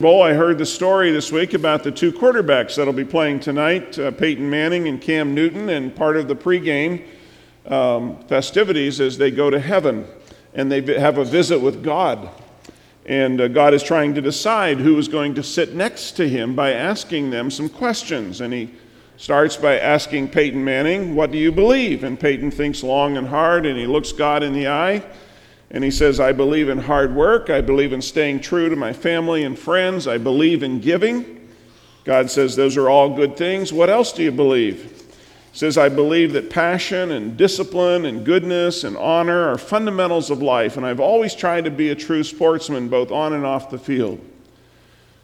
Bowl, I heard the story this week about the two quarterbacks that'll be playing tonight uh, Peyton Manning and Cam Newton, and part of the pregame um, festivities is they go to heaven and they have a visit with God. And uh, God is trying to decide who is going to sit next to him by asking them some questions. And he starts by asking Peyton Manning, What do you believe? And Peyton thinks long and hard and he looks God in the eye. And he says, I believe in hard work. I believe in staying true to my family and friends. I believe in giving. God says, Those are all good things. What else do you believe? He says, I believe that passion and discipline and goodness and honor are fundamentals of life, and I've always tried to be a true sportsman both on and off the field.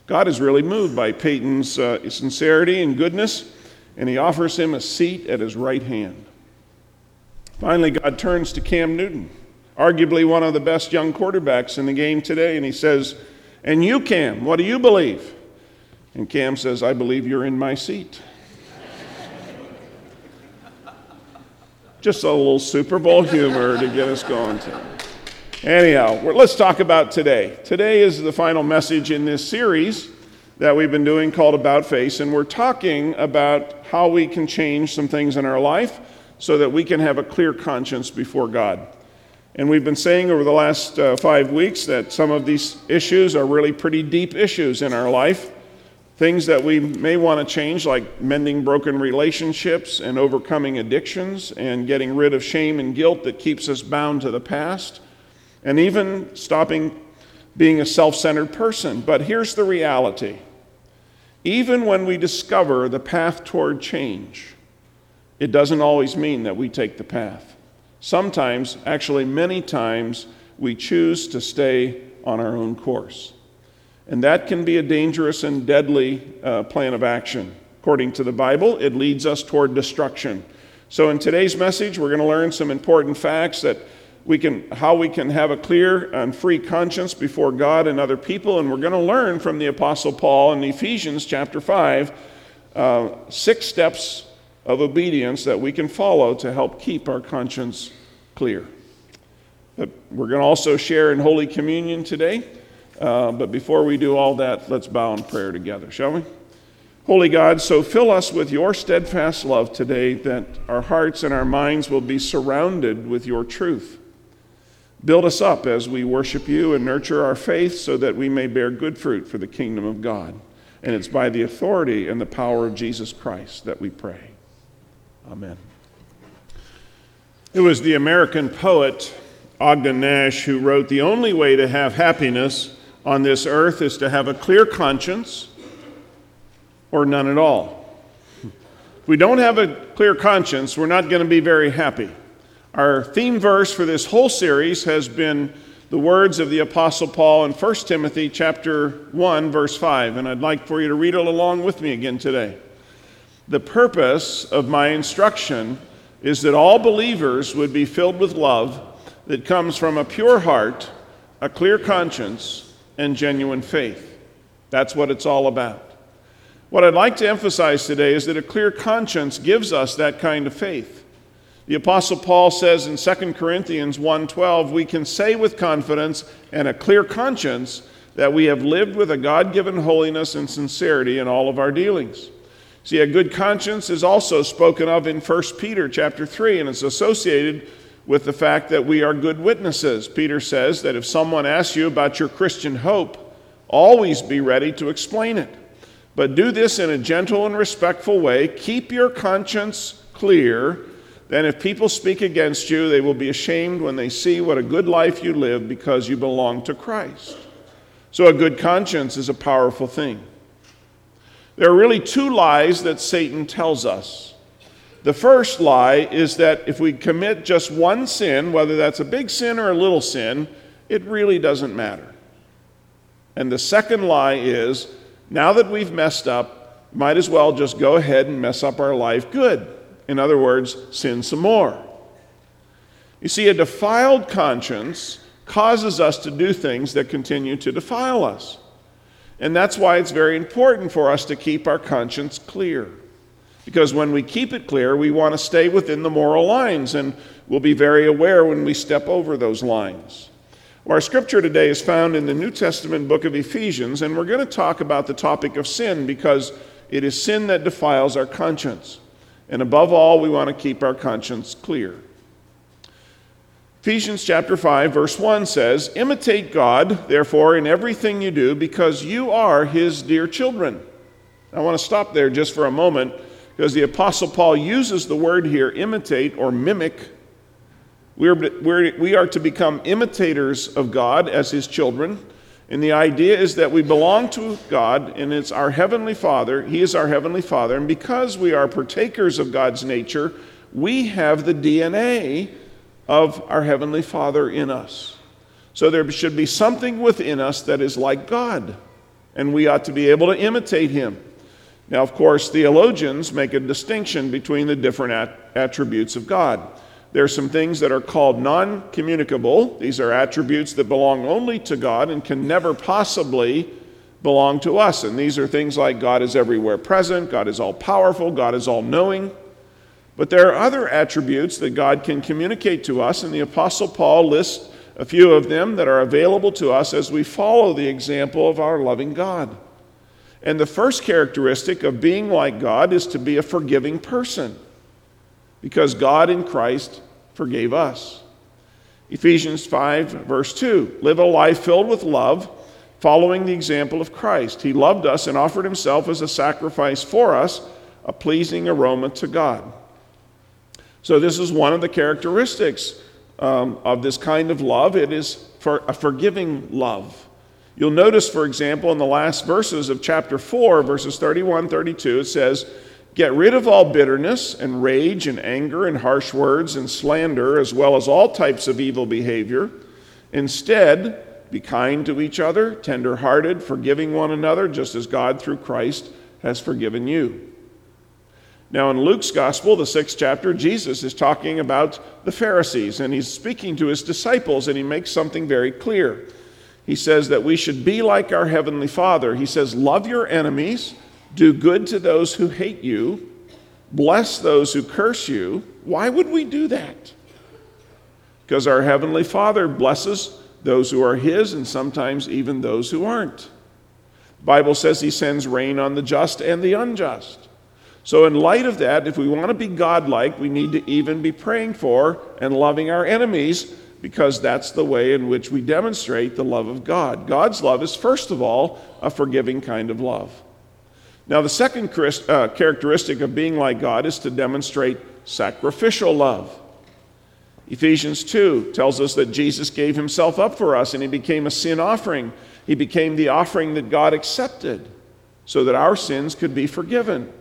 God is really moved by Peyton's uh, sincerity and goodness, and he offers him a seat at his right hand. Finally, God turns to Cam Newton arguably one of the best young quarterbacks in the game today. And he says, And you, Cam, what do you believe? And Cam says, I believe you're in my seat. Just a little Super Bowl humor to get us going. Anyhow, let's talk about today. Today is the final message in this series that we've been doing called About Face, and we're talking about how we can change some things in our life so that we can have a clear conscience before God. And we've been saying over the last uh, five weeks that some of these issues are really pretty deep issues in our life. Things that we may want to change, like mending broken relationships and overcoming addictions and getting rid of shame and guilt that keeps us bound to the past, and even stopping being a self centered person. But here's the reality even when we discover the path toward change, it doesn't always mean that we take the path. Sometimes, actually, many times, we choose to stay on our own course. And that can be a dangerous and deadly uh, plan of action. According to the Bible, it leads us toward destruction. So, in today's message, we're going to learn some important facts that we can, how we can have a clear and free conscience before God and other people. And we're going to learn from the Apostle Paul in Ephesians chapter 5 uh, six steps of obedience that we can follow to help keep our conscience clear. But we're going to also share in Holy Communion today. Uh, but before we do all that, let's bow in prayer together, shall we? Holy God, so fill us with your steadfast love today that our hearts and our minds will be surrounded with your truth. Build us up as we worship you and nurture our faith so that we may bear good fruit for the kingdom of God. And it's by the authority and the power of Jesus Christ that we pray. Amen. It was the American poet Ogden Nash who wrote The only way to have happiness on this earth is to have a clear conscience or none at all. If we don't have a clear conscience, we're not going to be very happy. Our theme verse for this whole series has been the words of the apostle Paul in 1 Timothy chapter 1 verse 5 and I'd like for you to read it along with me again today. The purpose of my instruction is that all believers would be filled with love that comes from a pure heart, a clear conscience, and genuine faith. That's what it's all about. What I'd like to emphasize today is that a clear conscience gives us that kind of faith. The apostle Paul says in 2 Corinthians 1:12, we can say with confidence and a clear conscience that we have lived with a God-given holiness and sincerity in all of our dealings. See, a good conscience is also spoken of in 1 Peter chapter 3, and it's associated with the fact that we are good witnesses. Peter says that if someone asks you about your Christian hope, always be ready to explain it. But do this in a gentle and respectful way. Keep your conscience clear. Then, if people speak against you, they will be ashamed when they see what a good life you live because you belong to Christ. So, a good conscience is a powerful thing. There are really two lies that Satan tells us. The first lie is that if we commit just one sin, whether that's a big sin or a little sin, it really doesn't matter. And the second lie is now that we've messed up, might as well just go ahead and mess up our life good. In other words, sin some more. You see, a defiled conscience causes us to do things that continue to defile us. And that's why it's very important for us to keep our conscience clear. Because when we keep it clear, we want to stay within the moral lines, and we'll be very aware when we step over those lines. Our scripture today is found in the New Testament book of Ephesians, and we're going to talk about the topic of sin because it is sin that defiles our conscience. And above all, we want to keep our conscience clear. Ephesians chapter 5 verse 1 says, "Imitate God, therefore, in everything you do, because you are his dear children." I want to stop there just for a moment because the apostle Paul uses the word here imitate or mimic. We're, we're, we are to become imitators of God as his children. And the idea is that we belong to God, and it's our Heavenly Father. He is our Heavenly Father. And because we are partakers of God's nature, we have the DNA of our Heavenly Father in us. So there should be something within us that is like God, and we ought to be able to imitate Him. Now, of course, theologians make a distinction between the different at- attributes of God. There are some things that are called non communicable. These are attributes that belong only to God and can never possibly belong to us. And these are things like God is everywhere present, God is all powerful, God is all knowing. But there are other attributes that God can communicate to us, and the Apostle Paul lists a few of them that are available to us as we follow the example of our loving God. And the first characteristic of being like God is to be a forgiving person, because God in Christ forgave us. Ephesians 5, verse 2 Live a life filled with love, following the example of Christ. He loved us and offered himself as a sacrifice for us, a pleasing aroma to God. So, this is one of the characteristics um, of this kind of love. It is for a forgiving love. You'll notice, for example, in the last verses of chapter 4, verses 31 32, it says, Get rid of all bitterness and rage and anger and harsh words and slander, as well as all types of evil behavior. Instead, be kind to each other, tender hearted, forgiving one another, just as God through Christ has forgiven you. Now, in Luke's gospel, the sixth chapter, Jesus is talking about the Pharisees, and he's speaking to his disciples, and he makes something very clear. He says that we should be like our Heavenly Father. He says, Love your enemies, do good to those who hate you, bless those who curse you. Why would we do that? Because our Heavenly Father blesses those who are His and sometimes even those who aren't. The Bible says He sends rain on the just and the unjust. So, in light of that, if we want to be godlike, we need to even be praying for and loving our enemies because that's the way in which we demonstrate the love of God. God's love is, first of all, a forgiving kind of love. Now, the second uh, characteristic of being like God is to demonstrate sacrificial love. Ephesians 2 tells us that Jesus gave himself up for us and he became a sin offering. He became the offering that God accepted so that our sins could be forgiven.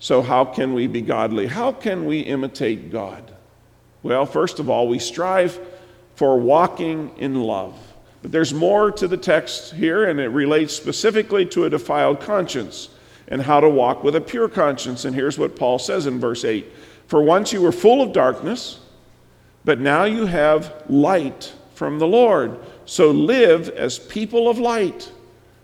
So, how can we be godly? How can we imitate God? Well, first of all, we strive for walking in love. But there's more to the text here, and it relates specifically to a defiled conscience and how to walk with a pure conscience. And here's what Paul says in verse 8 For once you were full of darkness, but now you have light from the Lord. So live as people of light.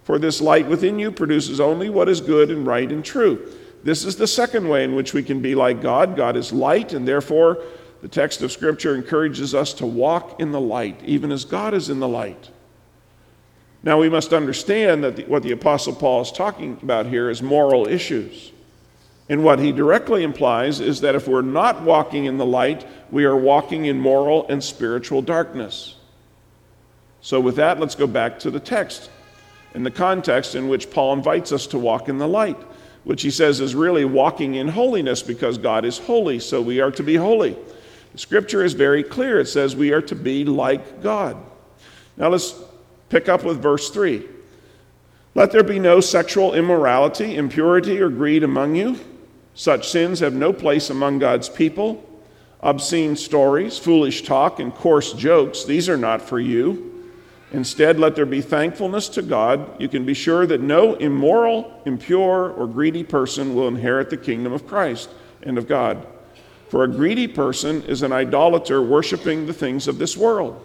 For this light within you produces only what is good and right and true. This is the second way in which we can be like God. God is light, and therefore the text of Scripture encourages us to walk in the light, even as God is in the light. Now, we must understand that the, what the Apostle Paul is talking about here is moral issues. And what he directly implies is that if we're not walking in the light, we are walking in moral and spiritual darkness. So, with that, let's go back to the text and the context in which Paul invites us to walk in the light which he says is really walking in holiness because God is holy, so we are to be holy. The scripture is very clear. It says we are to be like God. Now let's pick up with verse 3. Let there be no sexual immorality, impurity, or greed among you. Such sins have no place among God's people. Obscene stories, foolish talk, and coarse jokes, these are not for you Instead, let there be thankfulness to God. You can be sure that no immoral, impure, or greedy person will inherit the kingdom of Christ and of God. For a greedy person is an idolater worshiping the things of this world.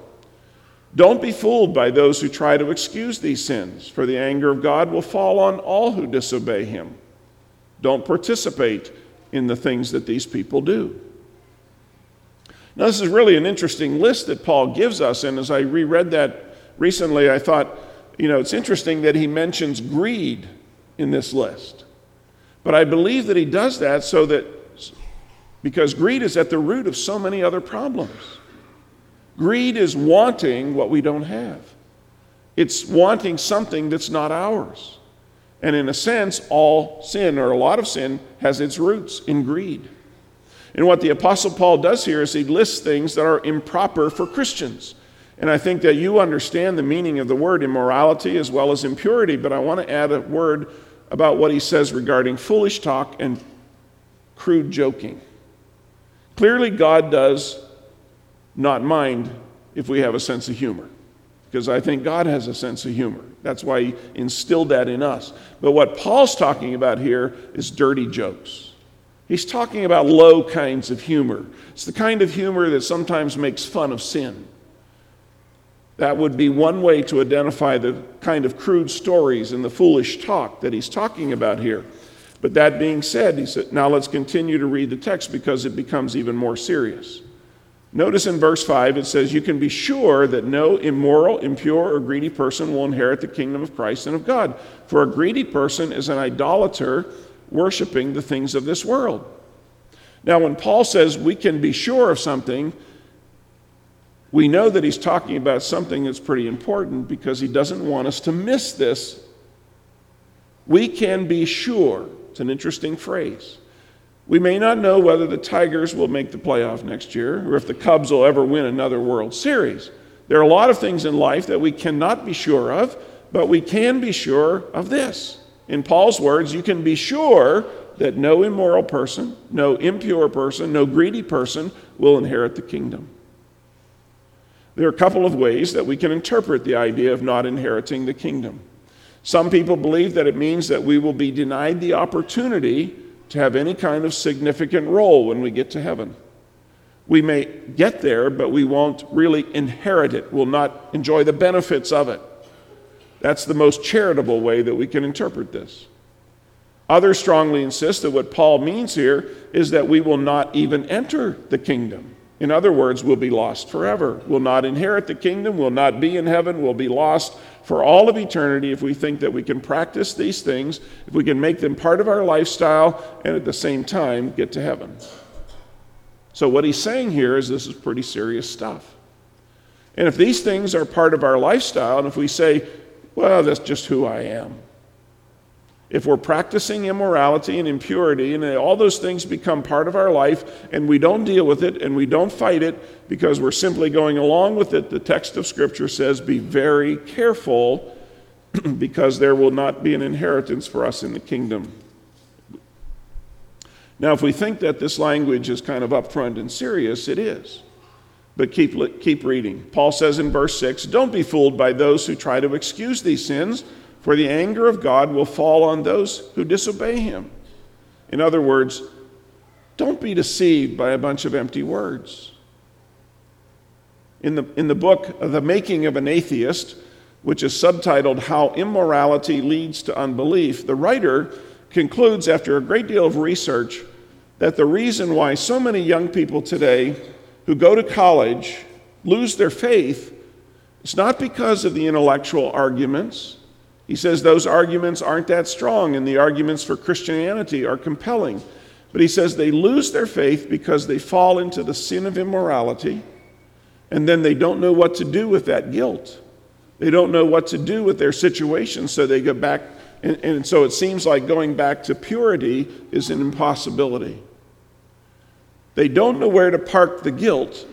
Don't be fooled by those who try to excuse these sins, for the anger of God will fall on all who disobey him. Don't participate in the things that these people do. Now, this is really an interesting list that Paul gives us, and as I reread that recently, I thought, you know, it's interesting that he mentions greed in this list. But I believe that he does that so that, because greed is at the root of so many other problems. Greed is wanting what we don't have, it's wanting something that's not ours. And in a sense, all sin, or a lot of sin, has its roots in greed. And what the Apostle Paul does here is he lists things that are improper for Christians. And I think that you understand the meaning of the word immorality as well as impurity, but I want to add a word about what he says regarding foolish talk and crude joking. Clearly, God does not mind if we have a sense of humor, because I think God has a sense of humor. That's why he instilled that in us. But what Paul's talking about here is dirty jokes. He's talking about low kinds of humor. It's the kind of humor that sometimes makes fun of sin. That would be one way to identify the kind of crude stories and the foolish talk that he's talking about here. But that being said, he said, now let's continue to read the text because it becomes even more serious. Notice in verse 5 it says, You can be sure that no immoral, impure, or greedy person will inherit the kingdom of Christ and of God. For a greedy person is an idolater worshiping the things of this world. Now, when Paul says we can be sure of something, we know that he's talking about something that's pretty important because he doesn't want us to miss this. We can be sure. It's an interesting phrase. We may not know whether the Tigers will make the playoff next year or if the Cubs will ever win another World Series. There are a lot of things in life that we cannot be sure of, but we can be sure of this. In Paul's words, you can be sure that no immoral person, no impure person, no greedy person will inherit the kingdom. There are a couple of ways that we can interpret the idea of not inheriting the kingdom. Some people believe that it means that we will be denied the opportunity to have any kind of significant role when we get to heaven. We may get there, but we won't really inherit it. We'll not enjoy the benefits of it. That's the most charitable way that we can interpret this. Others strongly insist that what Paul means here is that we will not even enter the kingdom. In other words, we'll be lost forever. We'll not inherit the kingdom, we'll not be in heaven, we'll be lost for all of eternity if we think that we can practice these things, if we can make them part of our lifestyle, and at the same time get to heaven. So, what he's saying here is this is pretty serious stuff. And if these things are part of our lifestyle, and if we say, well, that's just who I am, if we're practicing immorality and impurity and all those things become part of our life and we don't deal with it and we don't fight it because we're simply going along with it, the text of Scripture says, be very careful because there will not be an inheritance for us in the kingdom. Now, if we think that this language is kind of upfront and serious, it is. But keep, keep reading. Paul says in verse 6 Don't be fooled by those who try to excuse these sins for the anger of God will fall on those who disobey him. In other words, don't be deceived by a bunch of empty words. In the, in the book, uh, The Making of an Atheist, which is subtitled How Immorality Leads to Unbelief, the writer concludes after a great deal of research that the reason why so many young people today who go to college lose their faith is not because of the intellectual arguments, he says those arguments aren't that strong, and the arguments for Christianity are compelling. But he says they lose their faith because they fall into the sin of immorality, and then they don't know what to do with that guilt. They don't know what to do with their situation, so they go back. And, and so it seems like going back to purity is an impossibility. They don't know where to park the guilt,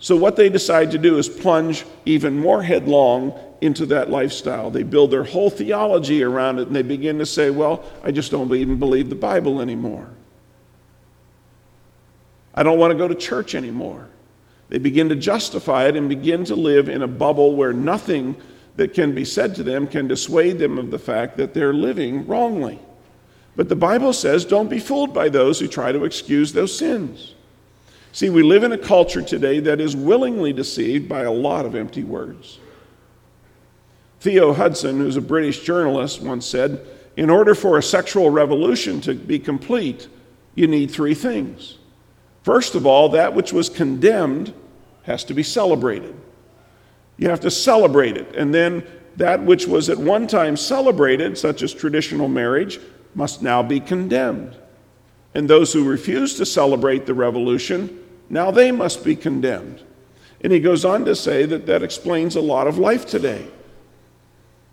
so what they decide to do is plunge even more headlong into that lifestyle. They build their whole theology around it and they begin to say, well, I just don't even believe the Bible anymore. I don't want to go to church anymore. They begin to justify it and begin to live in a bubble where nothing that can be said to them can dissuade them of the fact that they're living wrongly. But the Bible says, don't be fooled by those who try to excuse those sins. See, we live in a culture today that is willingly deceived by a lot of empty words. Theo Hobson, who's a British journalist, once said, In order for a sexual revolution to be complete, you need three things First of all, that which was condemned has to be celebrated. You have to celebrate it. And then that which was at one time celebrated, such as traditional marriage, must now be condemned. And those who refuse to celebrate the revolution, now they must be condemned. And he goes on to say that that explains a lot of life today.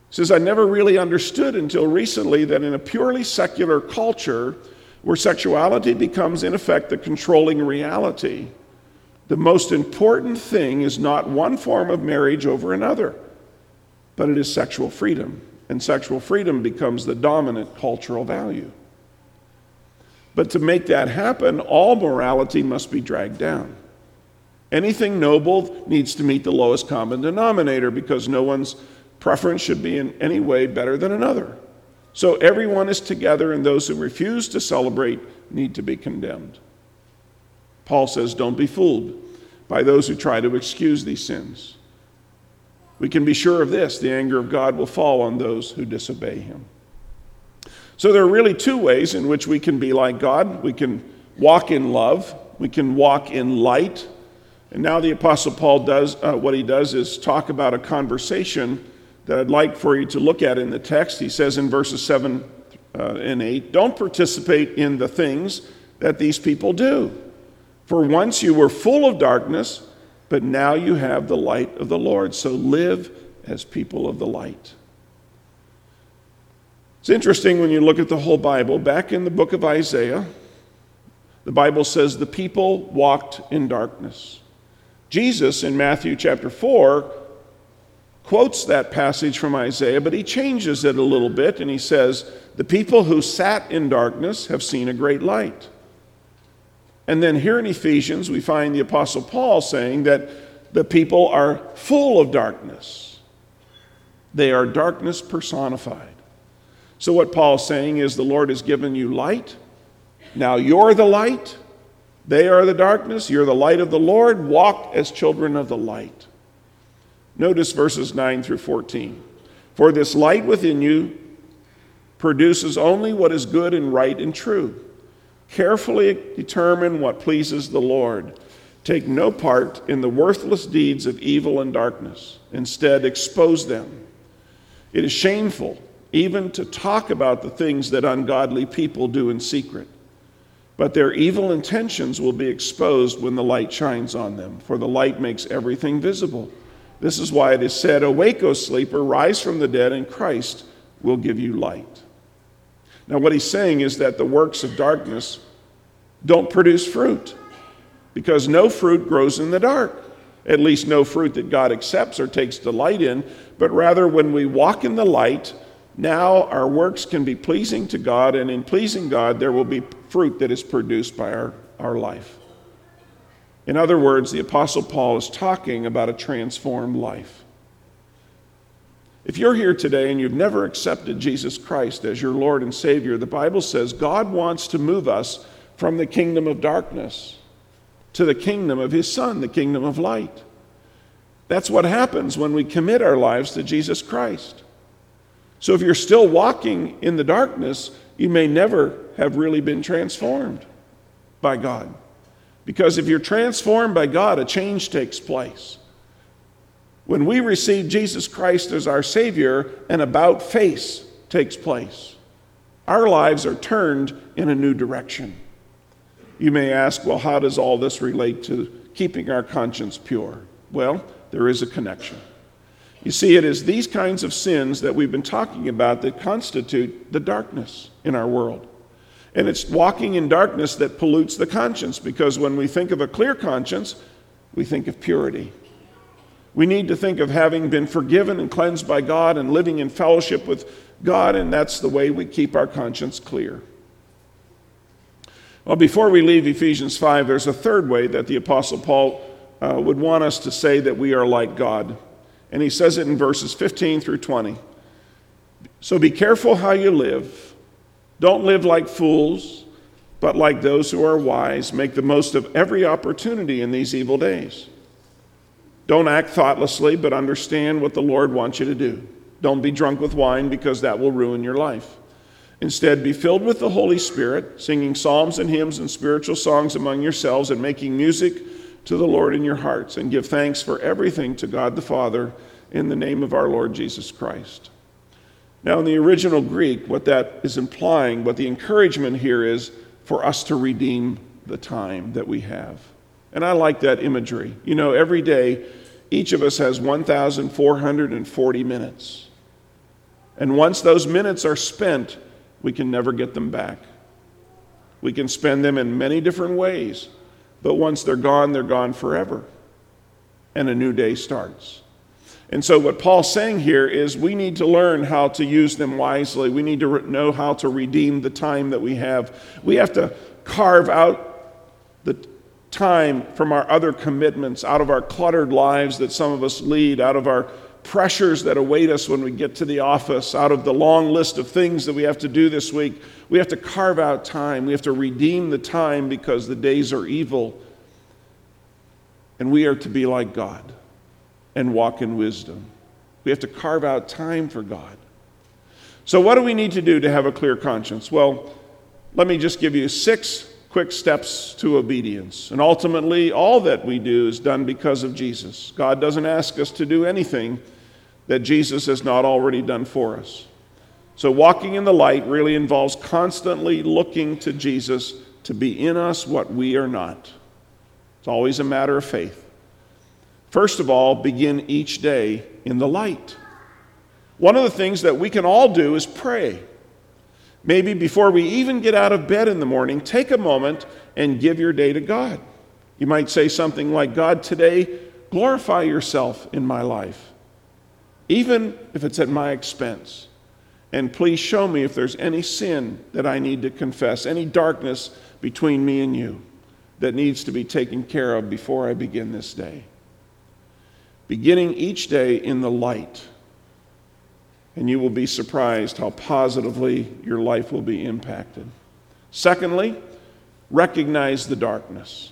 He says, I never really understood until recently that in a purely secular culture, where sexuality becomes, in effect, the controlling reality, the most important thing is not one form of marriage over another, but it is sexual freedom. And sexual freedom becomes the dominant cultural value. But to make that happen, all morality must be dragged down. Anything noble needs to meet the lowest common denominator because no one's preference should be in any way better than another. So everyone is together, and those who refuse to celebrate need to be condemned. Paul says, Don't be fooled by those who try to excuse these sins. We can be sure of this the anger of God will fall on those who disobey him. So there are really two ways in which we can be like God. We can walk in love, we can walk in light. And now the Apostle Paul does uh, what he does is talk about a conversation that I'd like for you to look at in the text. He says in verses 7 uh, and 8, Don't participate in the things that these people do. For once you were full of darkness, but now you have the light of the Lord. So live as people of the light. It's interesting when you look at the whole Bible. Back in the book of Isaiah, the Bible says the people walked in darkness. Jesus in Matthew chapter 4 quotes that passage from Isaiah, but he changes it a little bit and he says, The people who sat in darkness have seen a great light. And then here in Ephesians, we find the Apostle Paul saying that the people are full of darkness. They are darkness personified. So, what Paul's saying is the Lord has given you light. Now you're the light. They are the darkness. You're the light of the Lord. Walk as children of the light. Notice verses 9 through 14. For this light within you produces only what is good and right and true. Carefully determine what pleases the Lord. Take no part in the worthless deeds of evil and darkness. Instead, expose them. It is shameful even to talk about the things that ungodly people do in secret. But their evil intentions will be exposed when the light shines on them, for the light makes everything visible. This is why it is said, Awake, O sleeper, rise from the dead, and Christ will give you light. Now, what he's saying is that the works of darkness don't produce fruit because no fruit grows in the dark. At least, no fruit that God accepts or takes delight in, but rather, when we walk in the light, now our works can be pleasing to God, and in pleasing God, there will be fruit that is produced by our, our life. In other words, the Apostle Paul is talking about a transformed life. If you're here today and you've never accepted Jesus Christ as your Lord and Savior, the Bible says God wants to move us from the kingdom of darkness to the kingdom of His Son, the kingdom of light. That's what happens when we commit our lives to Jesus Christ. So if you're still walking in the darkness, you may never have really been transformed by God. Because if you're transformed by God, a change takes place. When we receive Jesus Christ as our Savior, an about face takes place. Our lives are turned in a new direction. You may ask, well, how does all this relate to keeping our conscience pure? Well, there is a connection. You see, it is these kinds of sins that we've been talking about that constitute the darkness in our world. And it's walking in darkness that pollutes the conscience because when we think of a clear conscience, we think of purity. We need to think of having been forgiven and cleansed by God and living in fellowship with God, and that's the way we keep our conscience clear. Well, before we leave Ephesians 5, there's a third way that the Apostle Paul uh, would want us to say that we are like God. And he says it in verses 15 through 20. So be careful how you live. Don't live like fools, but like those who are wise. Make the most of every opportunity in these evil days. Don't act thoughtlessly, but understand what the Lord wants you to do. Don't be drunk with wine because that will ruin your life. Instead, be filled with the Holy Spirit, singing psalms and hymns and spiritual songs among yourselves, and making music to the Lord in your hearts, and give thanks for everything to God the Father in the name of our Lord Jesus Christ. Now, in the original Greek, what that is implying, what the encouragement here is for us to redeem the time that we have. And I like that imagery. You know, every day, each of us has 1,440 minutes. And once those minutes are spent, we can never get them back. We can spend them in many different ways, but once they're gone, they're gone forever. And a new day starts. And so, what Paul's saying here is we need to learn how to use them wisely. We need to know how to redeem the time that we have. We have to carve out the time from our other commitments, out of our cluttered lives that some of us lead, out of our pressures that await us when we get to the office, out of the long list of things that we have to do this week. We have to carve out time. We have to redeem the time because the days are evil. And we are to be like God and walk in wisdom. We have to carve out time for God. So, what do we need to do to have a clear conscience? Well, let me just give you six quick steps to obedience. And ultimately, all that we do is done because of Jesus. God doesn't ask us to do anything that Jesus has not already done for us. So, walking in the light really involves constantly looking to Jesus to be in us what we are not. It's always a matter of faith. First of all, begin each day in the light. One of the things that we can all do is pray. Maybe before we even get out of bed in the morning, take a moment and give your day to God. You might say something like, God, today, glorify yourself in my life even if it's at my expense. And please show me if there's any sin that I need to confess, any darkness between me and you that needs to be taken care of before I begin this day. Beginning each day in the light, and you will be surprised how positively your life will be impacted. Secondly, recognize the darkness.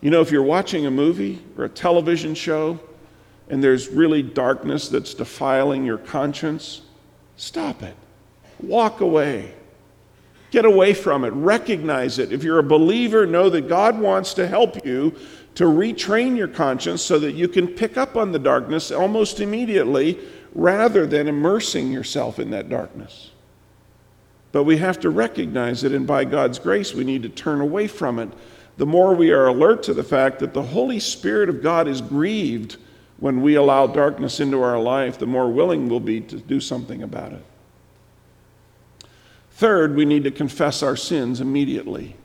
You know, if you're watching a movie or a television show, and there's really darkness that's defiling your conscience, stop it. Walk away. Get away from it. Recognize it. If you're a believer, know that God wants to help you to retrain your conscience so that you can pick up on the darkness almost immediately rather than immersing yourself in that darkness. But we have to recognize it, and by God's grace, we need to turn away from it. The more we are alert to the fact that the Holy Spirit of God is grieved when we allow darkness into our life, the more willing we'll be to do something about it. Third, we need to confess our sins immediately.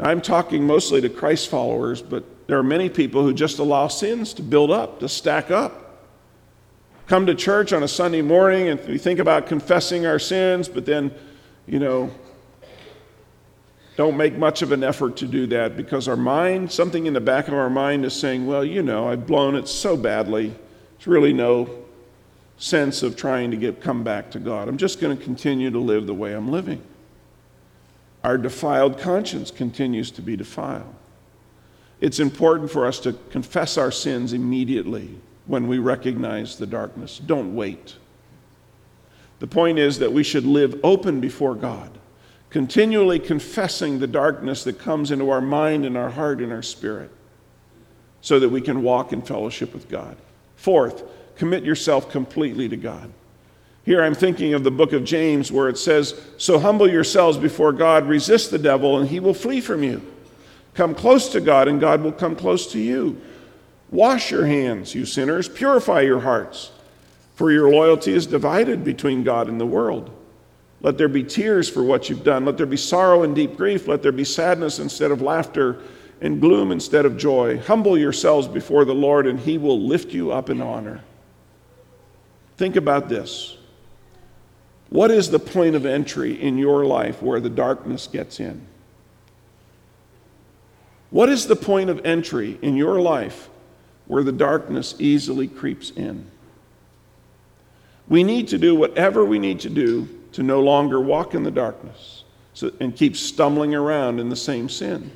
I'm talking mostly to Christ followers, but there are many people who just allow sins to build up, to stack up. Come to church on a Sunday morning and we think about confessing our sins, but then, you know, don't make much of an effort to do that because our mind, something in the back of our mind is saying, well, you know, I've blown it so badly. There's really no sense of trying to get come back to God. I'm just going to continue to live the way I'm living. Our defiled conscience continues to be defiled. It's important for us to confess our sins immediately when we recognize the darkness. Don't wait. The point is that we should live open before God continually confessing the darkness that comes into our mind and our heart and our spirit so that we can walk in fellowship with God. Fourth, commit yourself completely to God. Here I'm thinking of the book of James where it says, So humble yourselves before God, resist the devil, and he will flee from you. Come close to God, and God will come close to you. Wash your hands, you sinners, purify your hearts, for your loyalty is divided between God and the world. Let there be tears for what you've done. Let there be sorrow and deep grief. Let there be sadness instead of laughter and gloom instead of joy. Humble yourselves before the Lord, and he will lift you up in honor. Think about this. What is the point of entry in your life where the darkness gets in? What is the point of entry in your life where the darkness easily creeps in? We need to do whatever we need to do to no longer walk in the darkness so, and keep stumbling around in the same sin.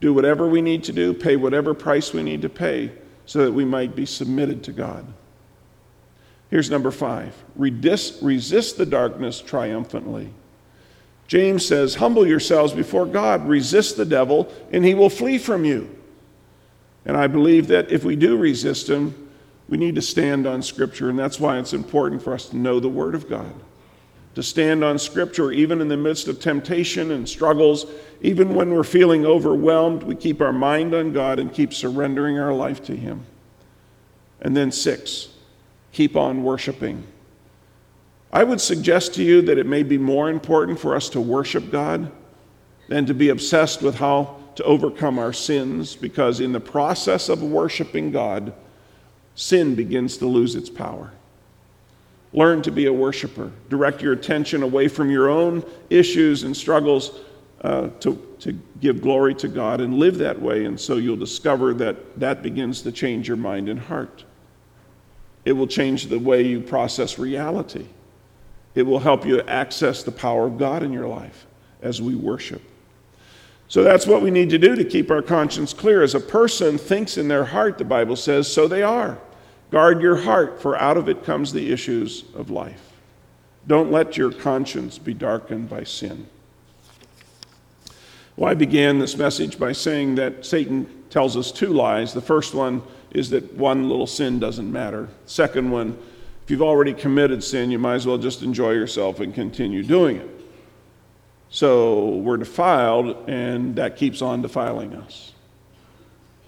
Do whatever we need to do, pay whatever price we need to pay so that we might be submitted to God. Here's number five resist, resist the darkness triumphantly. James says, Humble yourselves before God, resist the devil, and he will flee from you. And I believe that if we do resist him, we need to stand on Scripture, and that's why it's important for us to know the Word of God. To stand on Scripture, even in the midst of temptation and struggles, even when we're feeling overwhelmed, we keep our mind on God and keep surrendering our life to Him. And then, six, keep on worshiping. I would suggest to you that it may be more important for us to worship God than to be obsessed with how to overcome our sins, because in the process of worshiping God, sin begins to lose its power. Learn to be a worshiper. Direct your attention away from your own issues and struggles uh, to, to give glory to God and live that way. And so you'll discover that that begins to change your mind and heart. It will change the way you process reality. It will help you access the power of God in your life as we worship. So that's what we need to do to keep our conscience clear. As a person thinks in their heart, the Bible says, so they are. Guard your heart, for out of it comes the issues of life. Don't let your conscience be darkened by sin. Well, I began this message by saying that Satan tells us two lies. The first one is that one little sin doesn't matter. Second one, if you've already committed sin, you might as well just enjoy yourself and continue doing it. So we're defiled, and that keeps on defiling us.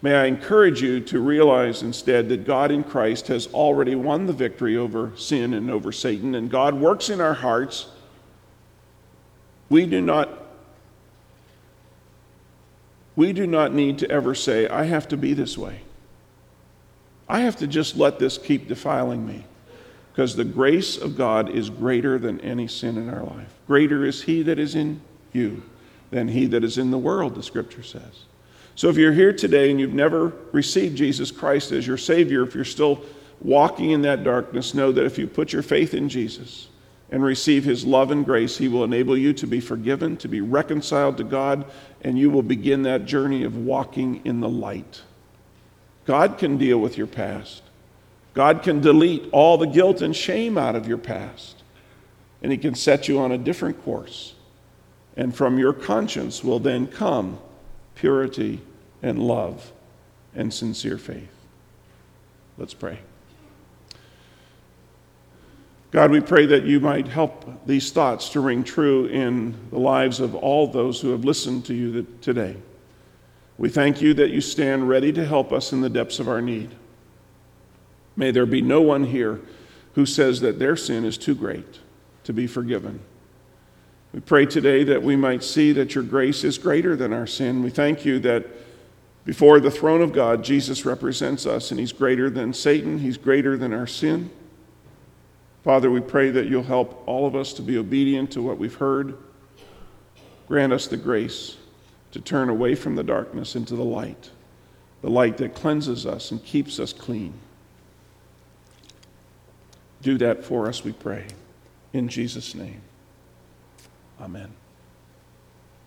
May I encourage you to realize instead that God in Christ has already won the victory over sin and over Satan, and God works in our hearts. We do not we do not need to ever say, I have to be this way. I have to just let this keep defiling me because the grace of God is greater than any sin in our life. Greater is He that is in you than He that is in the world, the scripture says. So if you're here today and you've never received Jesus Christ as your Savior, if you're still walking in that darkness, know that if you put your faith in Jesus and receive His love and grace, He will enable you to be forgiven, to be reconciled to God, and you will begin that journey of walking in the light. God can deal with your past. God can delete all the guilt and shame out of your past, and He can set you on a different course. And from your conscience will then come purity and love and sincere faith. Let's pray. God, we pray that you might help these thoughts to ring true in the lives of all those who have listened to you today. We thank you that you stand ready to help us in the depths of our need. May there be no one here who says that their sin is too great to be forgiven. We pray today that we might see that your grace is greater than our sin. We thank you that before the throne of God, Jesus represents us, and he's greater than Satan, he's greater than our sin. Father, we pray that you'll help all of us to be obedient to what we've heard. Grant us the grace to turn away from the darkness into the light, the light that cleanses us and keeps us clean. Do that for us, we pray. In Jesus' name, amen.